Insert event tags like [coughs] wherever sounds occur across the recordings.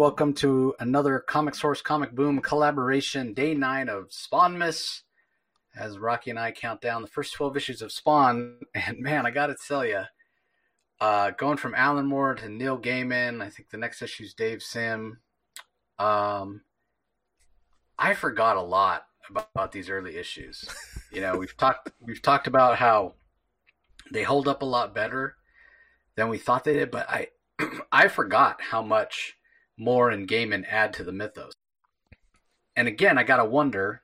Welcome to another Comic Source Comic Boom collaboration, day nine of Spawnmas. As Rocky and I count down the first 12 issues of Spawn. [laughs] And man, I got to tell you, uh, going from Alan Moore to Neil Gaiman, I think the next issue is Dave Sim. Um, I forgot a lot about, about these early issues. [laughs] You know, we've talked we've talked about how they hold up a lot better than we thought they did, but I [clears throat] I forgot how much Moore and Gaiman add to the mythos. And again, I gotta wonder,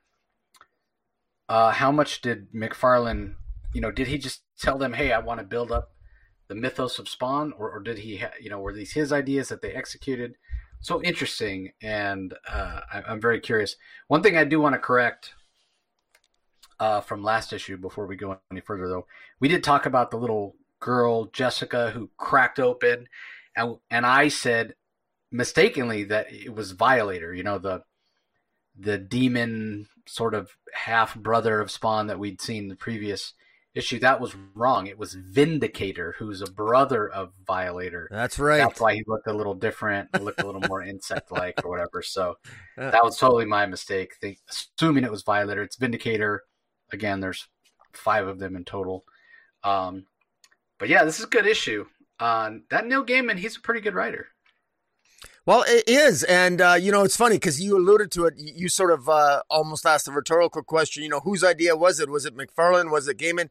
uh, how much did McFarlane, you know, did he just tell them, "Hey, I want to build up the mythos of Spawn," or, or did he, ha- you know, were these his ideas that they executed? So interesting, and uh, I, am very curious. One thing I do want to correct uh, from last issue before we go any further, though, we did talk about the little girl Jessica who cracked open, and and I said mistakenly that it was Violator. You know the the demon sort of half brother of Spawn that we'd seen in the previous issue. That was wrong. It was Vindicator, who's a brother of Violator. That's right. That's why he looked a little different, looked a little more insect like or whatever. So [laughs] that was totally my mistake. Think, assuming it was Violator, it's Vindicator. Again, there's five of them in total. Um, but yeah, this is a good issue. Uh, that Neil Gaiman, he's a pretty good writer. Well, it is, and uh, you know it's funny because you alluded to it. You sort of uh, almost asked a rhetorical question. You know, whose idea was it? Was it McFarlane? Was it Gaiman?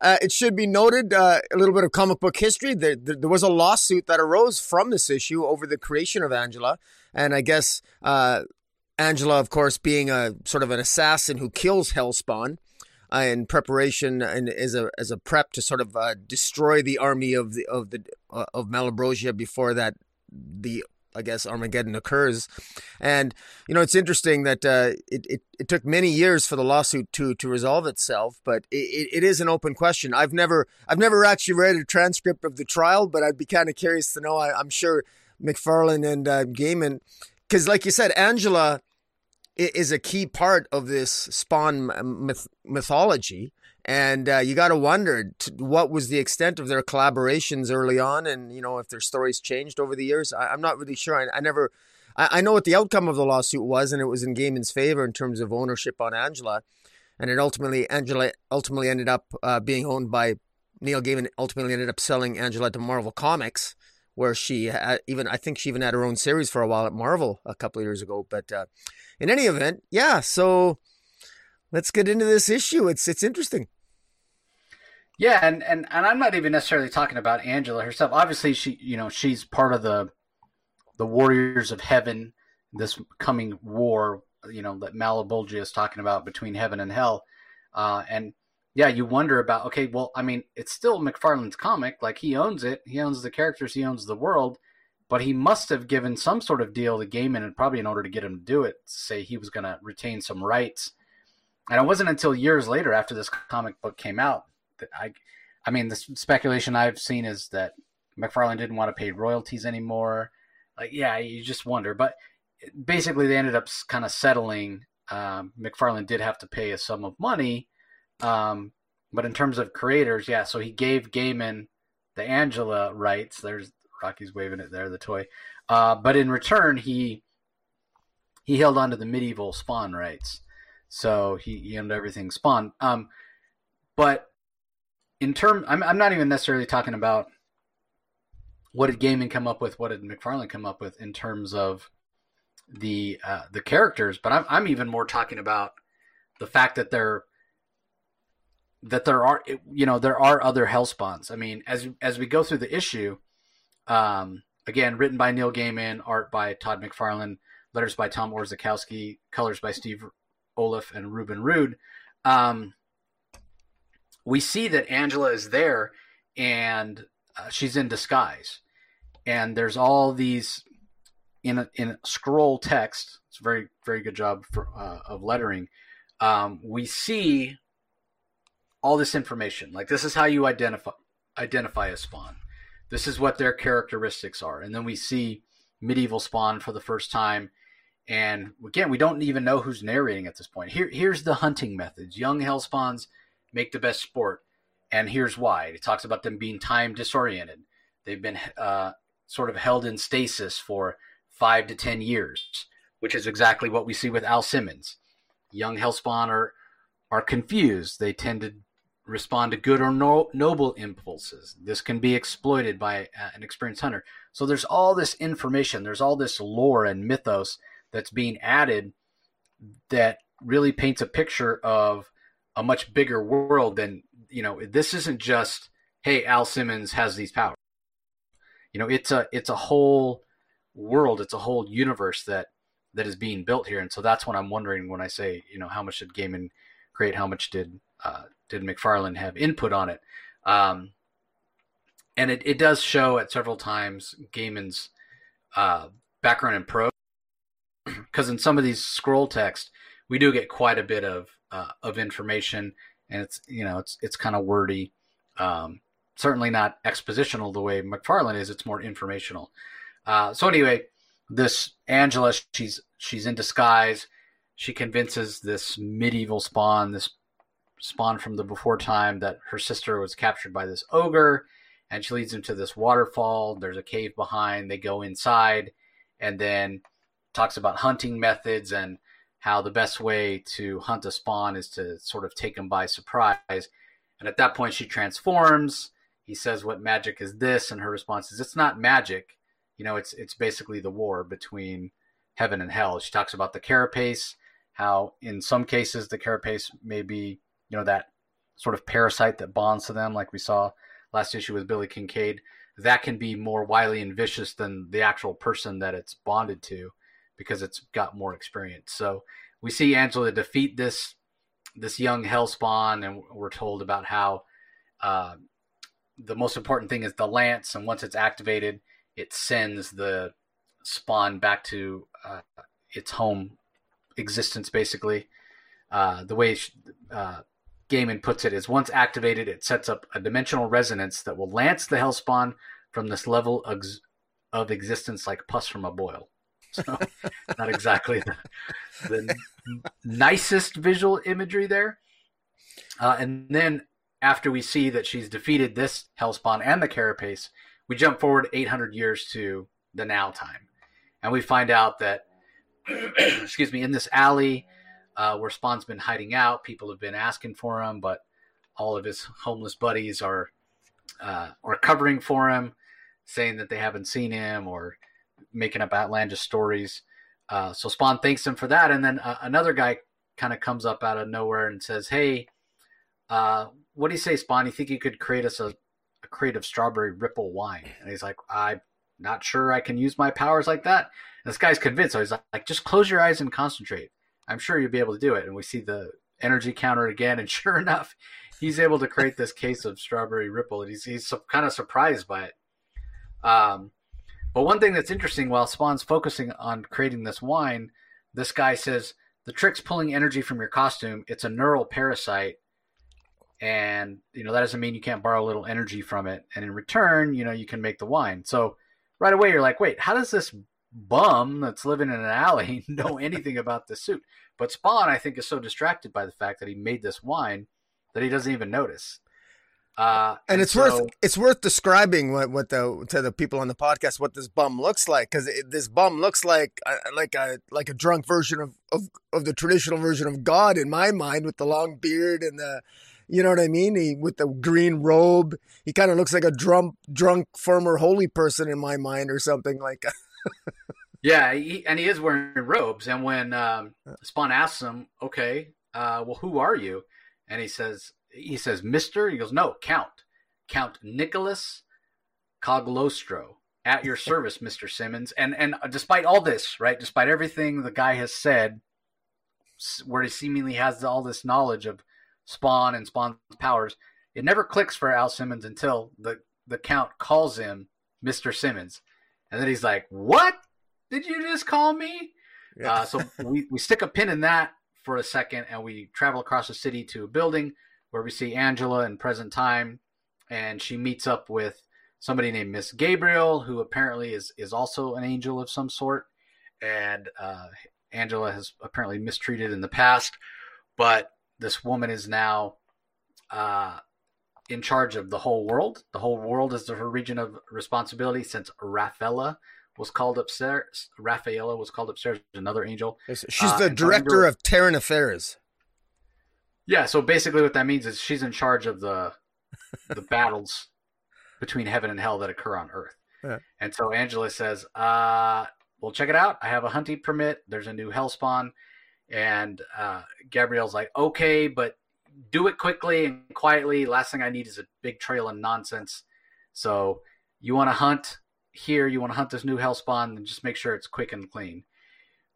Uh, it should be noted uh, a little bit of comic book history. There, there, there, was a lawsuit that arose from this issue over the creation of Angela, and I guess uh, Angela, of course, being a sort of an assassin who kills Hellspawn uh, in preparation and as a as a prep to sort of destroy the army of the of the of Malabrosia before that the I guess Armageddon occurs. And you know, it's interesting that uh, it, it, it took many years for the lawsuit to to resolve itself, but it, it is an open question. I've never I've never actually read a transcript of the trial, but I'd be kind of curious to know. I, am sure McFarlane and uh, Gaiman, because like you said, Angela is a key part of this Spawn myth- mythology. And uh, you got to wonder what was the extent of their collaborations early on, and you know if their stories changed over the years. I, am not really sure. I, I never, I, I, know what the outcome of the lawsuit was, and it was in Gaiman's favor in terms of ownership on Angela, and it ultimately Angela ultimately ended up uh, being owned by Neil Gaiman. Ultimately ended up selling Angela to Marvel Comics, where she had, even I think she even had her own series for a while at Marvel a couple of years ago. But uh, in any event, yeah. So let's get into this issue. It's it's interesting. Yeah, and, and and I'm not even necessarily talking about Angela herself. Obviously, she you know she's part of the the Warriors of Heaven, this coming war you know that Malebolgia is talking about between heaven and hell, uh, and yeah, you wonder about okay, well, I mean, it's still McFarlane's comic, like he owns it, he owns the characters, he owns the world, but he must have given some sort of deal to Gaiman, and probably in order to get him to do it, say he was going to retain some rights. And it wasn't until years later, after this comic book came out, I, I mean, the speculation I've seen is that McFarlane didn't want to pay royalties anymore. Like, yeah, you just wonder. But basically, they ended up kind of settling. Um, McFarlane did have to pay a sum of money, um, but in terms of creators, yeah. So he gave Gaiman the Angela rights. There's Rocky's waving it there, the toy. Uh, but in return, he he held on to the medieval Spawn rights. So he, he owned everything Spawn. Um, but in term, I'm I'm not even necessarily talking about what did Gaiman come up with, what did McFarlane come up with in terms of the uh, the characters, but I'm I'm even more talking about the fact that there that there are you know there are other Hellspawns. I mean, as as we go through the issue, um, again written by Neil Gaiman, art by Todd McFarlane, letters by Tom Orzechowski, colors by Steve Oliff and Reuben Rude. Um, we see that Angela is there and uh, she's in disguise. And there's all these in a, in a scroll text. It's a very very good job for, uh, of lettering. Um, we see all this information. Like this is how you identify identify a spawn. This is what their characteristics are, and then we see medieval spawn for the first time. And again, we don't even know who's narrating at this point. Here, here's the hunting methods. Young hellspawns make the best sport. And here's why. It talks about them being time disoriented. They've been uh, sort of held in stasis for five to ten years, which is exactly what we see with Al Simmons. Young Hellspawn are are confused. They tend to respond to good or no, noble impulses. This can be exploited by uh, an experienced hunter. So there's all this information, there's all this lore and mythos that's being added that really paints a picture of a much bigger world than, you know, this isn't just, hey, Al Simmons has these powers. You know, it's a it's a whole world, it's a whole universe that that is being built here. And so that's what I'm wondering when I say, you know, how much did Gaiman create? How much did uh, did McFarlane have input on it? Um, and it, it does show at several times Gaiman's uh, background in prose, because in some of these scroll text, we do get quite a bit of uh, of information, and it's you know it's it's kind of wordy. Um, certainly not expositional the way McFarlane is. It's more informational. Uh, so anyway, this Angela, she's she's in disguise. She convinces this medieval spawn, this spawn from the before time, that her sister was captured by this ogre, and she leads him to this waterfall. There's a cave behind. They go inside, and then talks about hunting methods and how the best way to hunt a spawn is to sort of take him by surprise. And at that point, she transforms. He says, "What magic is this?" And her response is, "It's not magic. You know, it's it's basically the war between heaven and hell." She talks about the carapace, how in some cases the carapace may be, you know, that sort of parasite that bonds to them, like we saw last issue with Billy Kincaid. That can be more wily and vicious than the actual person that it's bonded to because it's got more experience. So we see Angela defeat this this young hellspawn, and we're told about how uh, the most important thing is the lance, and once it's activated, it sends the spawn back to uh, its home existence, basically. Uh, the way uh, Gaiman puts it is once activated, it sets up a dimensional resonance that will lance the hellspawn from this level of, of existence like pus from a boil. So, not exactly the, the nicest visual imagery there. Uh, and then after we see that she's defeated this Hellspawn and the Carapace, we jump forward 800 years to the now time. And we find out that, [clears throat] excuse me, in this alley uh, where Spawn's been hiding out, people have been asking for him, but all of his homeless buddies are uh, are covering for him, saying that they haven't seen him or making up outlandish stories. Uh, so Spawn thanks him for that, and then uh, another guy kind of comes up out of nowhere and says, "Hey, uh, what do you say, Spawn? You think you could create us a, a strawberry ripple wine?" And he's like, "I'm not sure I can use my powers like that." And this guy's convinced, so he's like, "Just close your eyes and concentrate. I'm sure you'll be able to do it." And we see the energy counter again, and [laughs] sure enough, he's able to create this case of strawberry ripple, and he's he's kind of surprised by it. Um, but one thing that's interesting while Spawn's focusing on creating this wine, this guy says the trick's pulling energy from your costume. It's a neural parasite. And, you know, that doesn't mean you can't borrow a little energy from it. And in return, you know, you can make the wine. So right away, you're like, wait, how does this bum that's living in an alley [laughs] know anything about this suit? But Spawn, I think, is so distracted by the fact that he made this wine that he doesn't even notice. Uh, and, and, it's so, worth it's worth describing what, what the to the people on the podcast what this bum looks like because this bum looks like uh, like a like a drunk version of, of of the traditional version of God in my mind with the long beard and the you know what I mean he with the green robe he kind of looks like a drunk drunk former holy person in my mind or something like. [laughs] yeah, he, and he is wearing robes. And when um, Spawn asks him, "Okay, uh, well, who are you?" and he says, he says, Mister? He goes, No, Count. Count Nicholas Cagliostro. At your [laughs] service, Mr. Simmons. And and despite all this, right, despite everything the guy has said, where he seemingly has all this knowledge of Spawn and Spawn's powers, it never clicks for Al Simmons until the, the Count calls him Mr. Simmons. And then he's like, What did you just call me? Yeah. Uh, so we, we stick a pin in that for a second and we travel across the city to a building where we see Angela in present time, and she meets up with somebody named Miss Gabriel, who apparently is is also an angel of some sort, and uh, Angela has apparently mistreated in the past, but this woman is now uh, in charge of the whole world. The whole world is her region of responsibility since Rafaela was called upstairs. Rafaela was called upstairs. Another angel. She's uh, the director of Terran Affairs. Yeah, so basically what that means is she's in charge of the the [laughs] battles between heaven and hell that occur on Earth. Yeah. And so Angela says, uh, well, check it out. I have a hunting permit. There's a new hell spawn. And uh, Gabrielle's like, okay, but do it quickly and quietly. Last thing I need is a big trail of nonsense. So you want to hunt here, you want to hunt this new hell spawn, then just make sure it's quick and clean.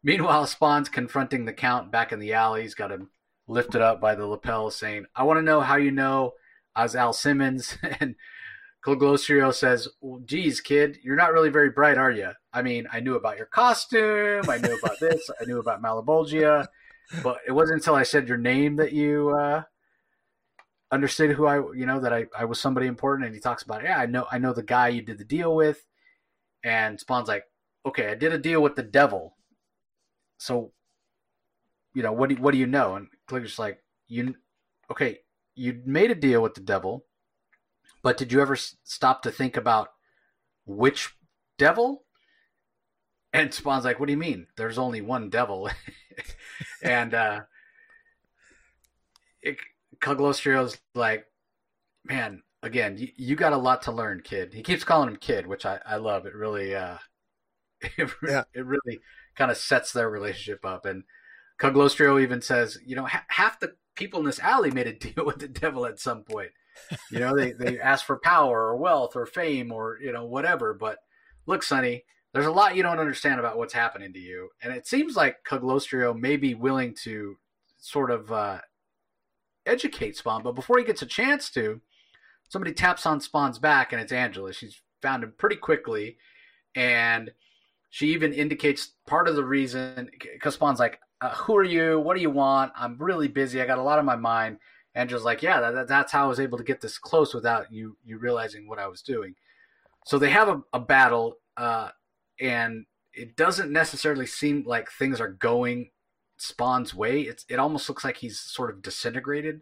Meanwhile, Spawn's confronting the Count back in the alley. He's got him lifted up by the lapel, saying, I want to know how you know I was Al Simmons. [laughs] and Cagliostro says, well, geez, kid, you're not really very bright, are you? I mean, I knew about your costume. I knew about this. I knew about Malebolgia. But it wasn't until I said your name that you uh, understood who I, you know, that I, I was somebody important. And he talks about, yeah, I know, I know the guy you did the deal with. And Spawn's like, okay, I did a deal with the devil. So, you know, what do, what do you know? And Clicker's like, you, okay, you made a deal with the devil, but did you ever stop to think about which devil? And Spawn's like, what do you mean? There's only one devil. [laughs] and, uh, it, like, man, again, you, you, got a lot to learn, kid. He keeps calling him kid, which I, I love. It really, uh, [laughs] it, yeah. it really kind of sets their relationship up. And Cagliostro even says, you know, ha- half the people in this alley made a [laughs] deal with the devil at some point. You know, they, they [laughs] asked for power or wealth or fame or, you know, whatever. But look, Sonny, there's a lot you don't understand about what's happening to you. And it seems like Cagliostro may be willing to sort of uh, educate Spawn. But before he gets a chance to, somebody taps on Spawn's back and it's Angela. She's found him pretty quickly. And she even indicates part of the reason because Spawn's like, uh, "Who are you? What do you want? I'm really busy. I got a lot on my mind." Angela's like, "Yeah, that, that's how I was able to get this close without you you realizing what I was doing." So they have a, a battle, uh, and it doesn't necessarily seem like things are going Spawn's way. It's it almost looks like he's sort of disintegrated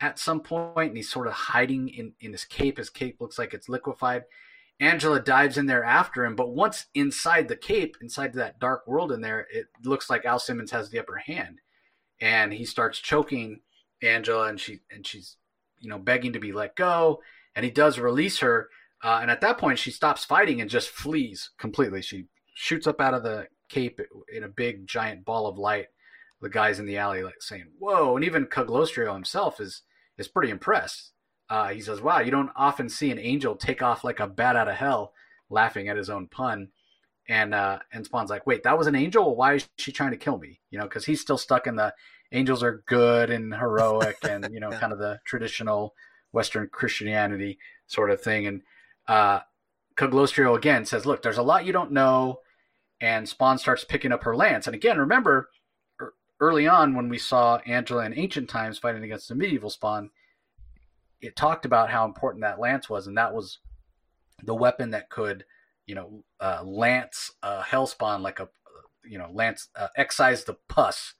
at some point, and he's sort of hiding in in his cape. His cape looks like it's liquefied. Angela dives in there after him, but once inside the cape, inside that dark world in there, it looks like Al Simmons has the upper hand, and he starts choking Angela, and she and she's you know begging to be let go, and he does release her, uh, and at that point she stops fighting and just flees completely. She shoots up out of the cape in a big giant ball of light. The guys in the alley like saying "Whoa!" and even Cagliostro himself is is pretty impressed. Uh, he says, "Wow, you don't often see an angel take off like a bat out of hell," laughing at his own pun. And uh, and Spawn's like, "Wait, that was an angel? why is she trying to kill me?" You know, because he's still stuck in the angels are good and heroic [laughs] and you know, kind of the traditional Western Christianity sort of thing. And uh, Cagliostro again says, "Look, there's a lot you don't know." And Spawn starts picking up her lance. And again, remember early on when we saw Angela in ancient times fighting against the medieval Spawn it talked about how important that lance was, and that was the weapon that could, you know, uh, lance a hellspawn like a, you know, lance uh, excise the pus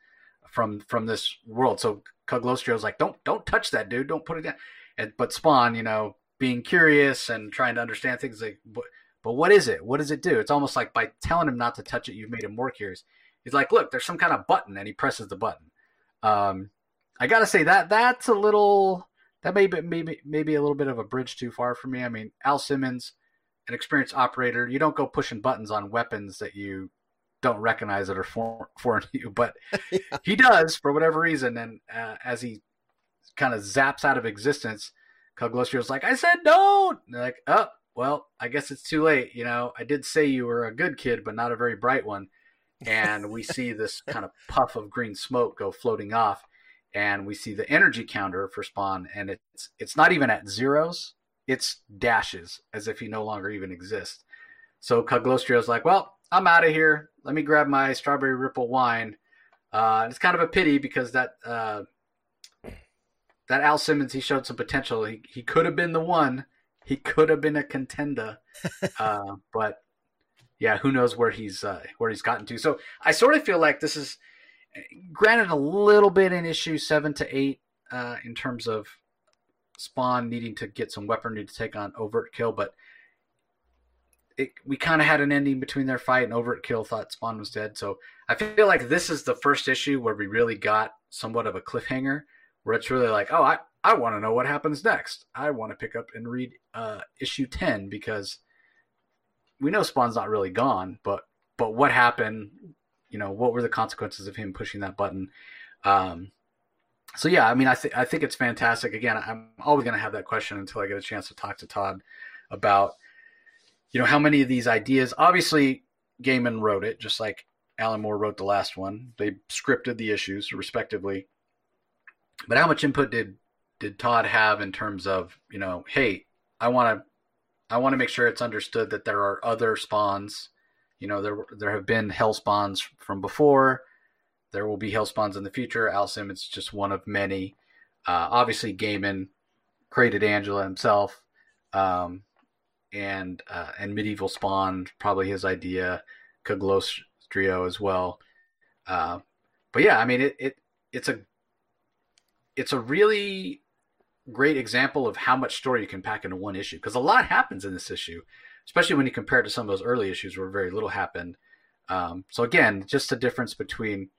from from this world. So Cagliostro's like, don't don't touch that dude, don't put it down. And but Spawn, you know, being curious and trying to understand things like, but, but what is it? What does it do? It's almost like by telling him not to touch it, you've made him more curious. He's like, look, there's some kind of button, and he presses the button. Um, I gotta say that that's a little that may be maybe maybe a little bit of a bridge too far for me. I mean, Al Simmons, an experienced operator, you don't go pushing buttons on weapons that you don't recognize that are for, foreign [laughs] to you, but [laughs] yeah. he does for whatever reason. And uh, as he kind of zaps out of existence, Cagliostro's like, "I said don't." like, "Oh, well, I guess it's too late." You know, I did say you were a good kid, but not a very bright one. And we [laughs] see this kind of puff of green smoke go floating off and we see the energy counter for Spawn, and it's it's not even at zeros; it's dashes, as if he no longer even exists. So Cagliostro's like, "Well, I'm out of here. Let me grab my strawberry ripple wine." Uh, it's kind of a pity because that uh, that Al Simmons he showed some potential. He he could have been the one. He could have been a contender, [laughs] uh, but yeah, who knows where he's uh, where he's gotten to. So I sort of feel like this is granted a little bit in issue seven to eight uh, in terms of Spawn needing to get some weaponry to take on Overkill, but it, we kind of had an ending between their fight, and Overkill thought Spawn was dead. So I feel like this is the first issue where we really got somewhat of a cliffhanger, where it's really like, oh, I I want to know what happens next. I want to pick up and read uh, issue ten because we know Spawn's not really gone, but but what happened? You know, what were the consequences of him pushing that button? Um, so yeah, I mean, I think I think it's fantastic. Again, I'm always going to have that question until I get a chance to talk to Todd about, you know, how many of these ideas. Obviously, Gaiman wrote it, just like Alan Moore wrote the last one. They scripted the issues respectively. But how much input did did Todd have in terms of, you know, hey, I want to I want to make sure it's understood that there are other spawns. You know, there there have been hell spawns from before there will be hell spawns in the future. Al Simmons is just one of many. Uh, obviously, Gaiman created Angela himself, um, and uh, and medieval spawn probably his idea. Cagliostro as well. Uh, but yeah, I mean it, it it's a it's a really great example of how much story you can pack into one issue because a lot happens in this issue, especially when you compare it to some of those early issues where very little happened. Um, so again, just the difference between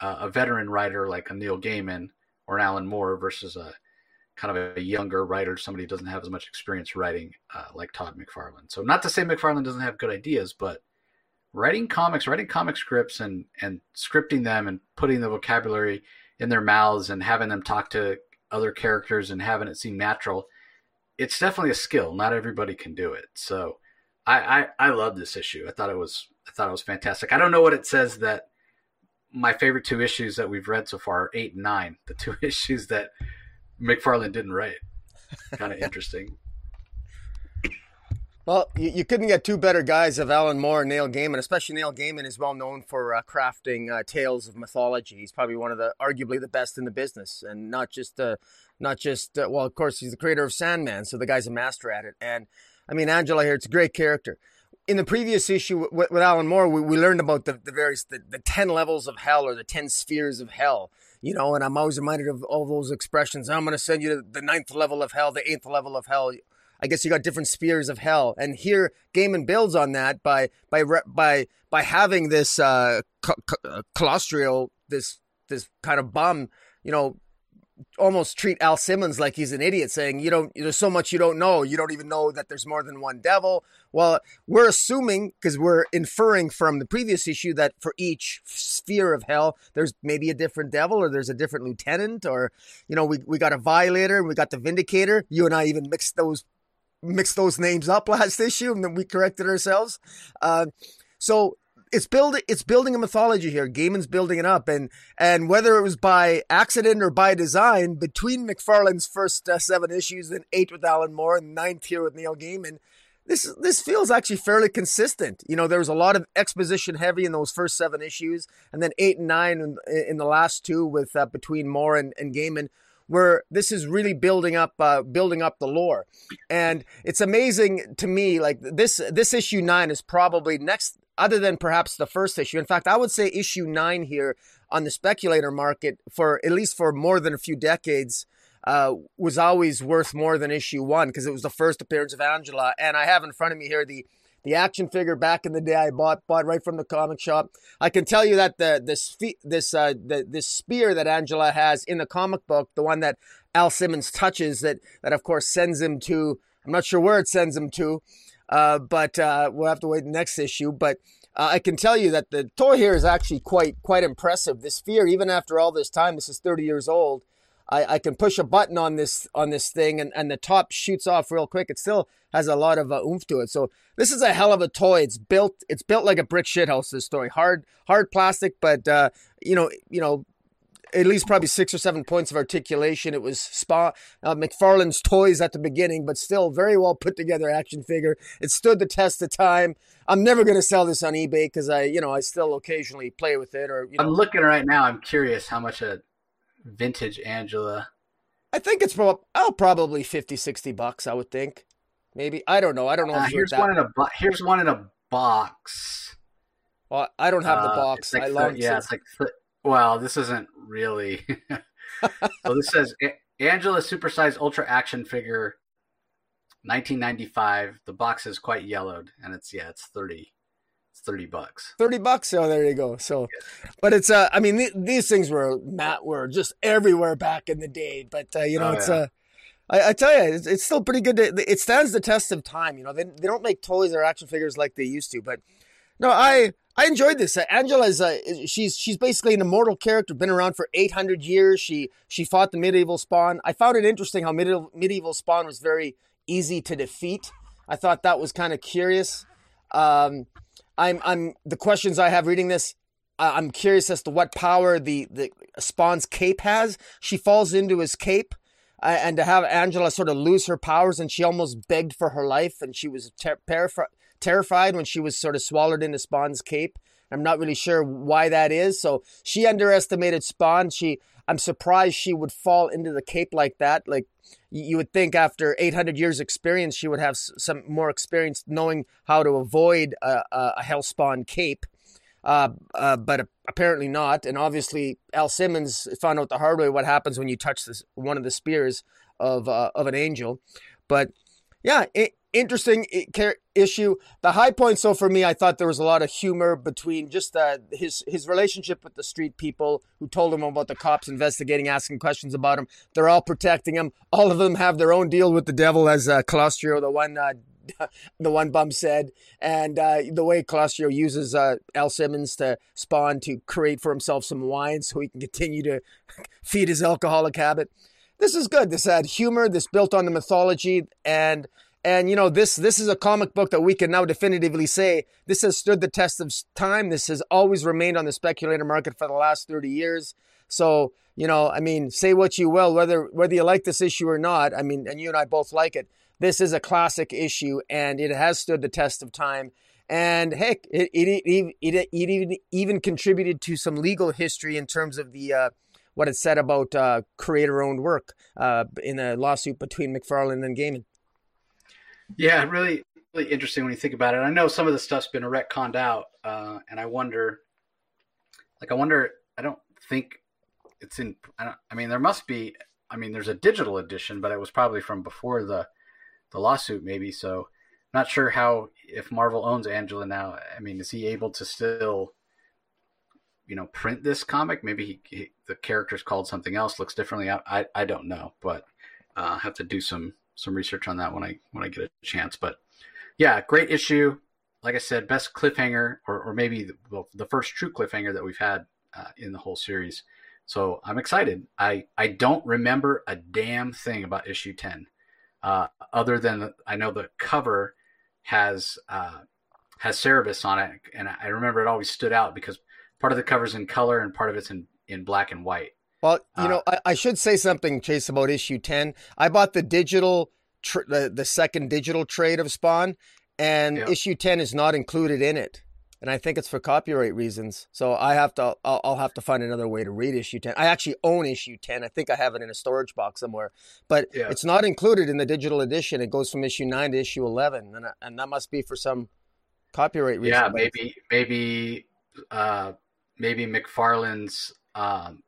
uh, a veteran writer like a Neil Gaiman or an Alan Moore versus a kind of a younger writer, somebody who doesn't have as much experience writing uh, like Todd McFarlane. So not to say McFarlane doesn't have good ideas, but writing comics, writing comic scripts and and scripting them and putting the vocabulary in their mouths and having them talk to other characters and having it seem natural, it's definitely a skill. Not everybody can do it. So I I, I love this issue. I thought it was I thought it was fantastic. I don't know what it says that my favorite two issues that we've read so far are eight and nine, the two [laughs] issues that McFarlane didn't write. Kind of interesting. [coughs] Well, you, you, couldn't get two better guys of Alan Moore and Neil Gaiman, especially Neil Gaiman is well known for uh, crafting uh, tales of mythology. He's probably one of the arguably the best in the business, and not just uh, not just uh, well, of course, he's the creator of Sandman, so the guy's a master at it. And I mean, Angela here, it's a great character in the previous issue with, with Alan Moore, we, we learned about the, the various the, the ten levels of hell or the ten spheres of hell. You know, and I'm always reminded of all those expressions. I'm going to send you to the ninth level of hell, the eighth level of hell. I guess you got different spheres of hell, and here Gaiman builds on that by by by by having this uh, Cagliostro, this this kind of bum, you know, almost treat Al Simmons like he's an idiot, saying, you don't, there's so much you don't know. You don't even know that there's more than one devil. Well, we're assuming, because we're inferring from the previous issue that for each sphere of hell, there's maybe a different devil or there's a different lieutenant or, you know, we, we got a violator and we got the vindicator. You and I even mixed those, mixed those names up [laughs] last issue and then we corrected ourselves. Uh, so it's building it's building a mythology here. Gaiman's building it up, and and whether it was by accident or by design, between McFarlane's first uh, seven issues and eight with Alan Moore and ninth here with Neil Gaiman, this this feels actually fairly consistent. You know, there was a lot of exposition heavy in those first seven issues, and then eight and nine in, in the last two with uh, between Moore and, and Gaiman where this is really building up uh, building up the lore and it's amazing to me like this this issue 9 is probably next other than perhaps the first issue. In fact, I would say issue nine here on the speculator market for at least for more than a few decades uh, was always worth more than issue one because it was the first appearance of Angela. And I have in front of me here the the action figure back in the day I bought bought right from the comic shop. I can tell you that the this this uh, the this spear that Angela has in the comic book, the one that Al Simmons touches, that that of course sends him to. I'm not sure where it sends him to, uh, but uh, we'll have to wait the next issue. But uh, I can tell you that the toy here is actually quite quite impressive. This sphere, even after all this time, this is 30 years old. I, I can push a button on this on this thing, and, and the top shoots off real quick. It still has a lot of uh, oomph to it. So this is a hell of a toy. It's built it's built like a brick shithouse. This story, hard hard plastic, but uh, you know you know at least probably six or seven points of articulation. It was Spa uh, McFarlane's toys at the beginning, but still very well put together action figure. It stood the test of time. I'm never going to sell this on eBay because I, you know, I still occasionally play with it. Or you know. I'm looking right now. I'm curious how much a vintage Angela. I think it's probably oh probably 50, 60 bucks. I would think. Maybe I don't know. I don't know. Uh, here's one in a bo- here's one in a box. Well, I don't have the uh, box. Like I love yeah, it's like well, this isn't really. [laughs] [laughs] so this says Angela supersized ultra action figure 1995. The box is quite yellowed, and it's yeah, it's 30. It's 30 bucks. 30 bucks. Oh, there you go. So, but it's uh, I mean, th- these things were Matt were just everywhere back in the day. But uh, you know, oh, it's yeah. uh, I, I, tell you, it's, it's, still pretty good. To, it stands the test of time. You know, they they don't make toys or action figures like they used to, but no, I I enjoyed this. Uh, Angela's uh, she's she's basically an immortal character, been around for 800 years. She she fought the medieval Spawn. I found it interesting how medieval medieval Spawn was very easy to defeat. I thought that was kind of curious. Um, I'm I'm the questions I have reading this. I'm curious as to what power the the Spawn's cape has. She falls into his cape, uh, and to have Angela sort of lose her powers, and she almost begged for her life, and she was ter- terrified when she was sort of swallowed into Spawn's cape. I'm not really sure why that is. So she underestimated Spawn. She, I'm surprised she would fall into the cape like that. Like you would think after 800 years experience, she would have some more experience knowing how to avoid a, a Hellspawn cape. Uh, uh, but apparently not. And obviously, Al Simmons found out the hard way what happens when you touch this one of the spears of uh, of an angel. But yeah, it, interesting issue. The high point, so for me, I thought there was a lot of humor between just uh, his his relationship with the street people who told him about the cops investigating, asking questions about him. They're all protecting him. All of them have their own deal with the devil, as uh, Cagliostro, the one. Uh, [laughs] the one bum said, and uh, the way Cagliostro uses uh, Al Simmons to spawn to create for himself some wine so he can continue to [laughs] feed his alcoholic habit. This is good. This had humor. This built on the mythology, and and you know, this this is a comic book that we can now definitively say this has stood the test of time. This has always remained on the speculator market for the last 30 years. So, you know, I mean, say what you will, whether whether you like this issue or not. I mean, and you and I both like it. This is a classic issue, and it has stood the test of time. And heck, it it, it, it, it even even contributed to some legal history in terms of the uh, what it said about uh, creator-owned work uh, in a lawsuit between McFarlane and Gaiman. Yeah, really, really interesting when you think about it. I know some of the stuff's been retconned out, uh, and I wonder, like, I wonder. I don't think it's in. I, I mean, there must be. I mean, there's a digital edition, but it was probably from before the the lawsuit, maybe. So, not sure how if Marvel owns Angela now. I mean, is he able to still, you know, print this comic? Maybe he, he, the character's called something else, looks differently. I I, I don't know, but uh, have to do some some research on that when I when I get a chance. But yeah, great issue. Like I said, best cliffhanger, or, or maybe the, well, the first true cliffhanger that we've had uh, in the whole series. So I'm excited. I I don't remember a damn thing about issue ten, uh, other than the, I know the cover has uh, has Cerebus on it, and I remember it always stood out because part of the cover's in color and part of it's in in black and white. Well, you uh, know, I, I, should say something, Jace, about issue ten. I bought the digital, tr- the the second digital trade of Spawn, and yeah. issue ten is not included in it, and I think it's for copyright reasons. So I have to, I'll, I'll have to find another way to read issue ten. I actually own issue ten. I think I have it in a storage box somewhere, but yeah. it's not included in the digital edition. It goes from issue nine to issue eleven, and and that must be for some copyright reason. Yeah, maybe maybe uh, maybe McFarlane's. Um,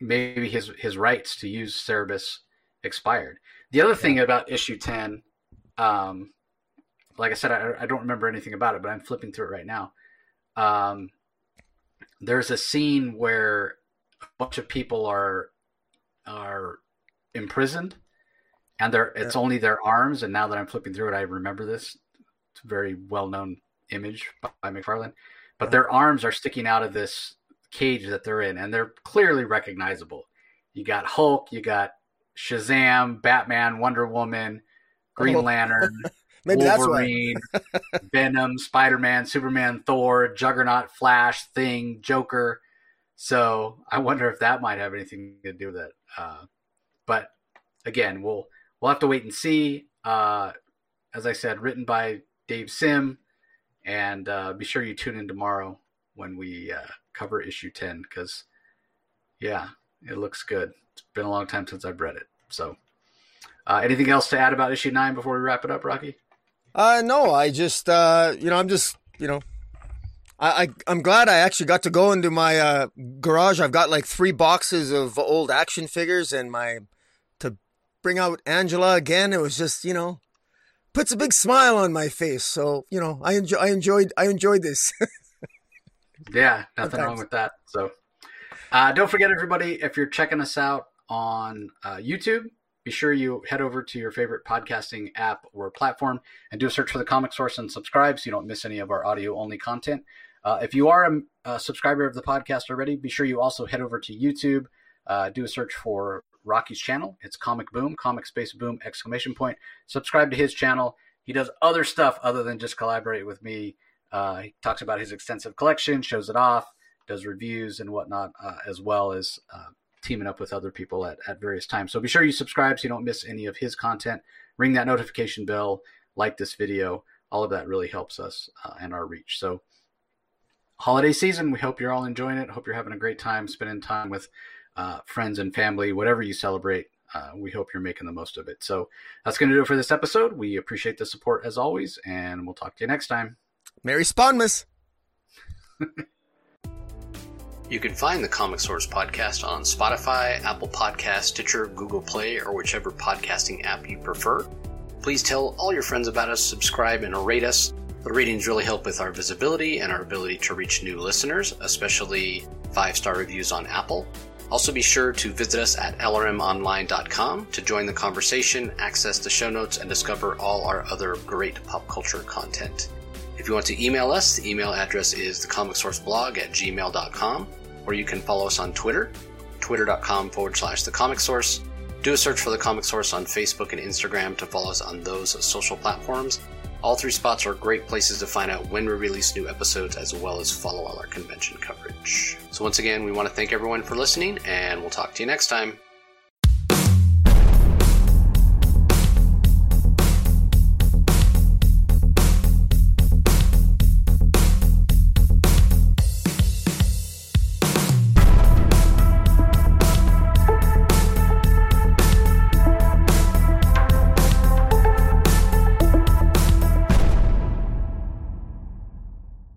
maybe his his rights to use Cerebus expired. The other thing about issue ten, um, like I said, I, I, don't remember anything about it, but I'm flipping through it right now. Um, there's a scene where a bunch of people are are imprisoned, and they're it's only their arms. And now that I'm flipping through it, I remember this. It's a very well known image by, by McFarlane, but their arms are sticking out of this cage that they're in, and they're clearly recognizable. You got Hulk, you got Shazam, Batman, Wonder Woman, Green oh. Lantern, [laughs] Wolverine, [laughs] Venom, Spider Man, Superman, Thor, Juggernaut, Flash, Thing, Joker. So I wonder if that might have anything to do with it. Uh, but again, we'll we'll have to wait and see. Uh, as I said, written by Dave Sim, and uh, be sure you tune in tomorrow when we uh, cover issue 10 because, yeah, it looks good. It's been a long time since I've read it. So, uh, anything else to add about issue 9 before we wrap it up, Rocky? Uh, no, I just, uh, you know, I'm just, you know, I, I am glad I actually got to go into my uh, garage. I've got like three boxes of old action figures and my to bring out Angela again. It was just, you know, puts a big smile on my face. So, you know, I enjoy, I enjoyed, I enjoyed this. [laughs] yeah, nothing wrong with that. So, uh, don't forget, everybody, if you're checking us out on uh, YouTube, be sure you head over to your favorite podcasting app or platform and do a search for the Comic Source and subscribe so you don't miss any of our audio only content. Uh, if you are a, a, subscriber of the podcast already, be sure you also head over to YouTube, uh, do a search for Rocky's channel. It's Comic Boom, Comic Space Boom exclamation point. Subscribe to his channel. He does other stuff other than just collaborate with me. Uh, he talks about his extensive collection, shows it off, does reviews and whatnot, uh, as well as uh, teaming up with other people at, at various times. So be sure you subscribe so you don't miss any of his content. Ring that notification bell, like this video. All of that really helps us uh, and our reach. So, holiday season, we hope you're all enjoying it. Hope you're having a great time spending time with uh, friends and family, whatever you celebrate. Uh, we hope you're making the most of it. So, that's going to do it for this episode. We appreciate the support as always, and we'll talk to you next time. Merry Spawnmas! You can find the Comic Source podcast on Spotify, Apple Podcast, Stitcher, Google Play, or whichever podcasting app you prefer. Please tell all your friends about us, subscribe, and rate us. The ratings really help with our visibility and our ability to reach new listeners, especially five star reviews on Apple. Also, be sure to visit us at lrmonline.com to join the conversation, access the show notes, and discover all our other great pop culture content. If you want to email us, the email address is thecomicsourceblog at gmail.com, or you can follow us on Twitter, twitter.com forward slash the comic source. Do a search for the comic source on Facebook and Instagram to follow us on those social platforms. All three spots are great places to find out when we release new episodes as well as follow all our convention coverage. So, once again, we want to thank everyone for listening, and we'll talk to you next time.